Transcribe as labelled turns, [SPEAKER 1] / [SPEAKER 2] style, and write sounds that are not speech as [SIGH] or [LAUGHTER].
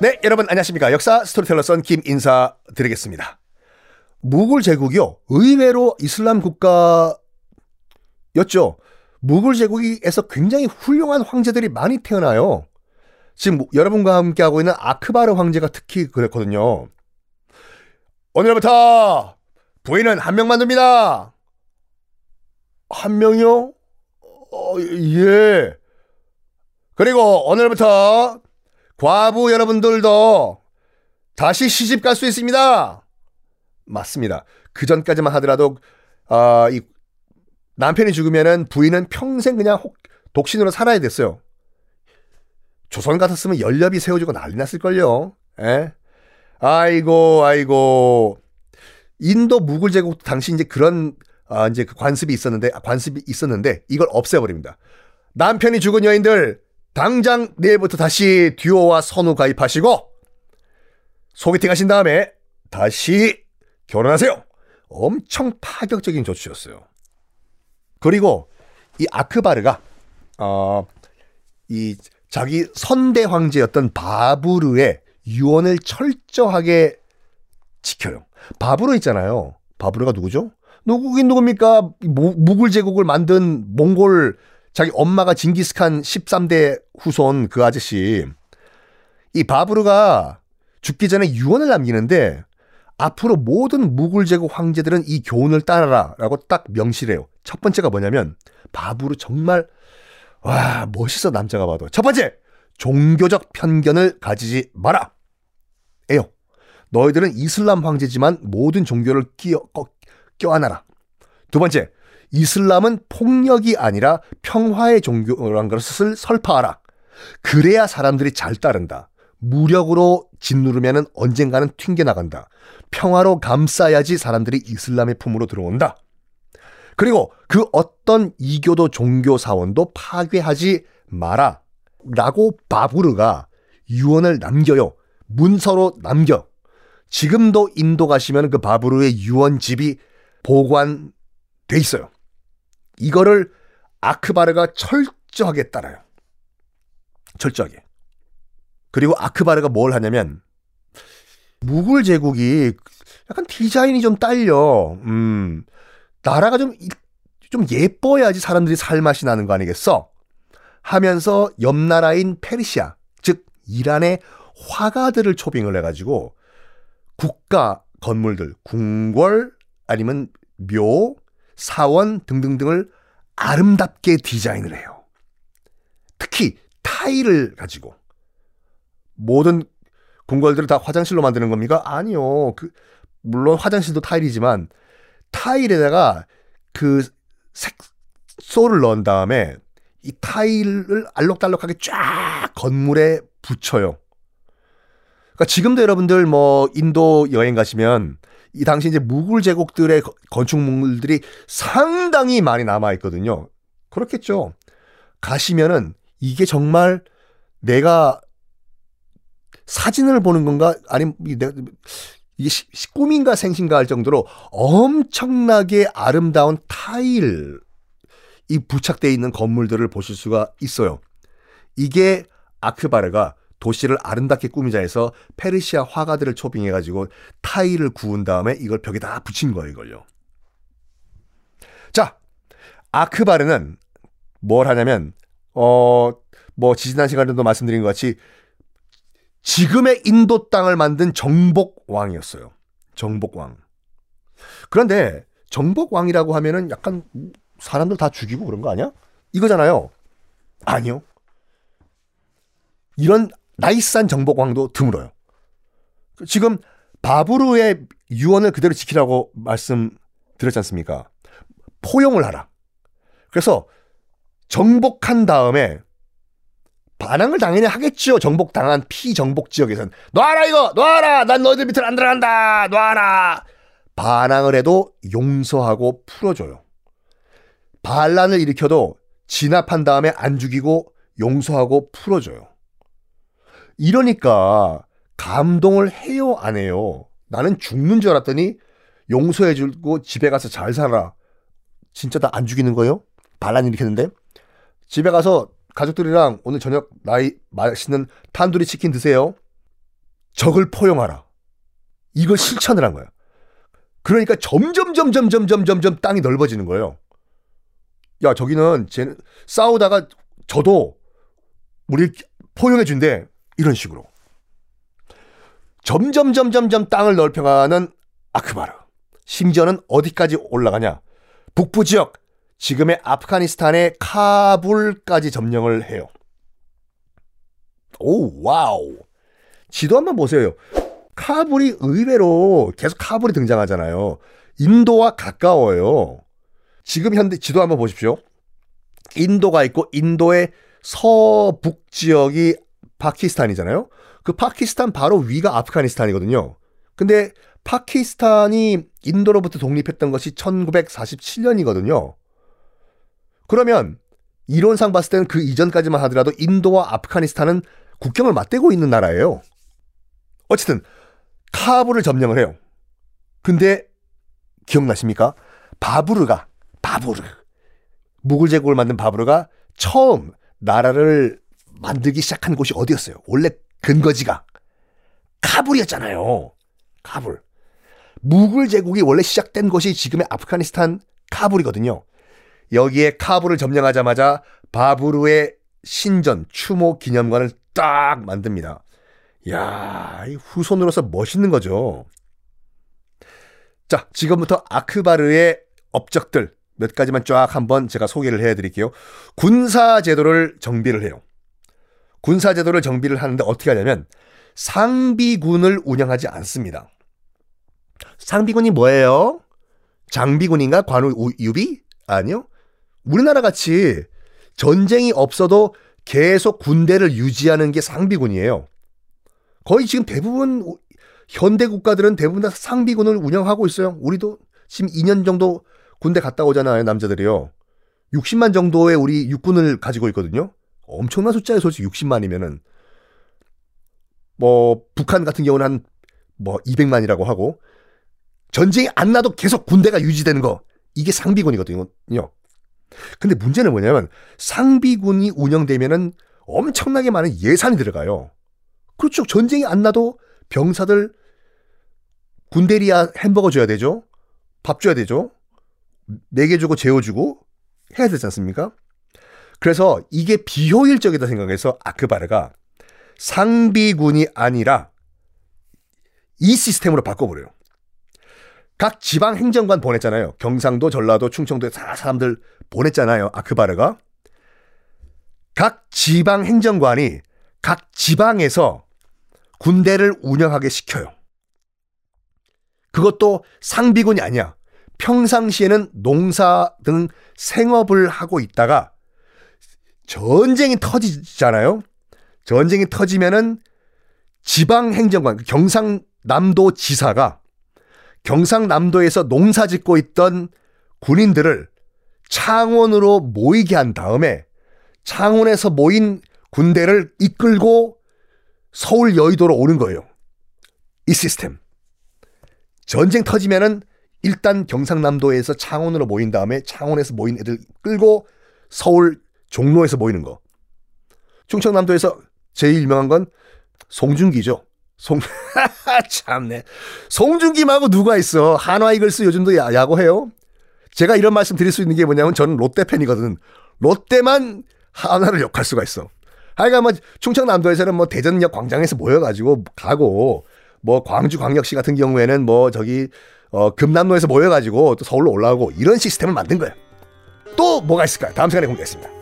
[SPEAKER 1] 네, 여러분 안녕하십니까. 역사 스토리텔러 썬김 인사 드리겠습니다. 무굴 제국이요. 의외로 이슬람 국가였죠. 무굴 제국에서 굉장히 훌륭한 황제들이 많이 태어나요. 지금 여러분과 함께 하고 있는 아크바르 황제가 특히 그랬거든요. 오늘부터 부인은 한 명만 둡니다. 한 명이요? 어, 예. 그리고 오늘부터 과부 여러분들도 다시 시집 갈 수 있습니다. 맞습니다. 그 전까지만 하더라도 아, 이 남편이 죽으면은 부인은 평생 그냥 독신으로 살아야 됐어요. 조선 같았으면 연렵이 세워지고 난리 났을걸요. 에? 아이고, 아이고. 인도 무굴 제국 당시 이제 그런 아, 이제 그 관습이 있었는데 아, 관습이 있었는데 이걸 없애버립니다. 남편이 죽은 여인들 당장 내일부터 다시 듀오와 선우 가입하시고 소개팅 하신 다음에 다시 결혼하세요. 엄청 파격적인 조치였어요. 그리고 이 아크바르가 어, 이 자기 선대 황제였던 바부르의 유언을 철저하게 지켜요. 바부르 있잖아요. 바부르가 누구죠? 누구긴 누굽니까? 무굴 제국을 만든 몽골 자기 엄마가 징기스칸 13대 후손 그 아저씨. 이 바부르가 죽기 전에 유언을 남기는데 앞으로 모든 무굴 제국 황제들은 이 교훈을 따라라라고 딱 명시를 해요. 첫 번째가 뭐냐면 바부르 정말 와 멋있어 남자가 봐도 첫 번째 종교적 편견을 가지지 마라. 에요. 너희들은 이슬람 황제지만 모든 종교를 끼어 껴안아라. 두 번째 이슬람은 폭력이 아니라 평화의 종교란 것을 설파하라. 그래야 사람들이 잘 따른다. 무력으로 짓누르면 언젠가는 튕겨나간다. 평화로 감싸야지 사람들이 이슬람의 품으로 들어온다. 그리고 그 어떤 이교도 종교 사원도 파괴하지 마라. 라고 바부르가 유언을 남겨요. 문서로 남겨. 지금도 인도 가시면 그 바부르의 유언집이 보관돼 있어요. 이거를 아크바르가 철저하게 따라요. 철저하게. 그리고 아크바르가 뭘 하냐면 무굴 제국이 약간 디자인이 좀 딸려. 음. 나라가 좀, 좀 예뻐야지 사람들이 살 맛이 나는 거 아니겠어? 하면서 옆 나라인 페르시아, 즉, 이란의 화가들을 초빙을 해 가지고 국가 건물들, 궁궐 아니면 묘, 사원 등등등을 아름답게 디자인을 해요. 특히 타일을 가지고 모든 궁궐들을 다 화장실로 만드는 겁니까? 아니요. 그 물론 화장실도 타일이지만 타일에다가 그 색소를 넣은 다음에 이 타일을 알록달록하게 쫙 건물에 붙여요. 그러니까 지금도 여러분들 뭐 인도 여행 가시면 이 당시 이제 무굴 제국들의 건축물들이 상당히 많이 남아 있거든요. 그렇겠죠. 가시면은 이게 정말 내가 사진을 보는 건가 아니면 이게 꿈인가 생신가 할 정도로 엄청나게 아름다운 타일 이 부착되어 있는 건물들을 보실 수가 있어요. 이게 아크바르가 도시를 아름답게 꾸미자 해서 페르시아 화가들을 초빙해가지고 타일을 구운 다음에 이걸 벽에다 붙인 거예요, 이걸요. 자, 아크바르는 뭘 하냐면, 어, 뭐, 지지난 시간에도 말씀드린 것 같이 지금의 인도 땅을 만든 정복왕이었어요. 정복왕. 그런데 정복왕이라고 하면은 약간 사람들 다 죽이고 그런 거 아니야? 이거잖아요. 아니요. 이런 나이스한 정복왕도 드물어요. 지금 바브르의 유언을 그대로 지키라고 말씀드렸지 않습니까? 포용을 하라. 그래서 정복한 다음에 반항을 당연히 하겠지요. 정복당한 피정복 지역에선. 놔라 이거! 놔라! 난 너희들 밑으로 안 들어간다! 놔라! 반항을 해도 용서하고 풀어줘요. 반란을 일으켜도 진압한 다음에 안 죽이고 용서하고 풀어줘요. 이러니까 감동을 해요, 안 해요? 나는 죽는 줄 알았더니 용서해주고 집에 가서 잘 살아. 진짜 다안 죽이는 거예요? 반란 일으켰는데? 집에 가서 가족들이랑 오늘 저녁 나이 맛있는 탄두리 치킨 드세요. 적을 포용하라. 이걸 실천을 한 거예요. 그러니까 점점 점점 점점 점점 땅이 넓어지는 거예요. 야 저기는 쟤 싸우다가 저도 우리 포용해 준대 이런 식으로 점점 점점 점 땅을 넓혀가는 아크바르 심지어는 어디까지 올라가냐 북부 지역 지금의 아프가니스탄의 카불까지 점령을 해요. 오 와우 지도 한번 보세요. 카불이 의외로 계속 카불이 등장하잖아요. 인도와 가까워요. 지금 현대 지도 한번 보십시오. 인도가 있고 인도의 서북 지역이 파키스탄이잖아요. 그 파키스탄 바로 위가 아프가니스탄이거든요. 근데 파키스탄이 인도로부터 독립했던 것이 1947년이거든요. 그러면 이론상 봤을 때는 그 이전까지만 하더라도 인도와 아프가니스탄은 국경을 맞대고 있는 나라예요. 어쨌든 카불을 점령을 해요. 근데 기억나십니까? 바부르가 바부르 무굴 제국을 만든 바부르가 처음 나라를 만들기 시작한 곳이 어디였어요? 원래 근거지가 카불이었잖아요. 카불. 무굴 제국이 원래 시작된 곳이 지금의 아프가니스탄 카불이거든요. 여기에 카불을 점령하자마자 바부르의 신전 추모 기념관을 딱 만듭니다. 야, 이 후손으로서 멋있는 거죠. 자, 지금부터 아크바르의 업적들 몇 가지만 쫙 한번 제가 소개를 해 드릴게요. 군사 제도를 정비를 해요. 군사 제도를 정비를 하는데 어떻게 하냐면 상비군을 운영하지 않습니다. 상비군이 뭐예요? 장비군인가? 관우 유비? 아니요. 우리나라 같이 전쟁이 없어도 계속 군대를 유지하는 게 상비군이에요. 거의 지금 대부분 현대 국가들은 대부분 다 상비군을 운영하고 있어요. 우리도 지금 2년 정도 군대 갔다 오잖아요, 남자들이요. 60만 정도의 우리 육군을 가지고 있거든요. 엄청난 숫자예요, 솔직히 60만이면은. 뭐, 북한 같은 경우는 한, 뭐, 200만이라고 하고, 전쟁이 안 나도 계속 군대가 유지되는 거, 이게 상비군이거든요. 근데 문제는 뭐냐면, 상비군이 운영되면은 엄청나게 많은 예산이 들어가요. 그렇죠. 전쟁이 안 나도 병사들 군대리야 햄버거 줘야 되죠. 밥 줘야 되죠. 먹여주고 재워 주고 해야 되지 않습니까? 그래서 이게 비효율적이다 생각해서 아크바르가 상비군이 아니라 이 시스템으로 바꿔버려요. 각 지방 행정관 보냈잖아요. 경상도, 전라도, 충청도에 다 사람들 보냈잖아요. 아크바르가. 각 지방 행정관이 각 지방에서 군대를 운영하게 시켜요. 그것도 상비군이 아니야. 평상시에는 농사 등 생업을 하고 있다가 전쟁이 터지잖아요. 전쟁이 터지면은 지방 행정관 경상남도 지사가 경상남도에서 농사 짓고 있던 군인들을 창원으로 모이게 한 다음에 창원에서 모인 군대를 이끌고 서울 여의도로 오는 거예요. 이 시스템. 전쟁 터지면은 일단 경상남도에서 창원으로 모인 다음에 창원에서 모인 애들 끌고 서울 종로에서 모이는 거. 충청남도에서 제일 유명한 건 송중기죠. 송, [LAUGHS] 참네. 송중기 말고 누가 있어. 한화 이글스 요즘도 야, 야구해요. 제가 이런 말씀 드릴 수 있는 게 뭐냐면 저는 롯데 팬이거든. 롯데만 하나를 역할 수가 있어. 하여간 뭐 충청남도에서는 뭐 대전역 광장에서 모여가지고 가고 뭐 광주광역시 같은 경우에는 뭐 저기 어 금남로에서 모여가지고 또 서울로 올라오고 이런 시스템을 만든 거예요. 또 뭐가 있을까요? 다음 시간에 공개하겠습니다.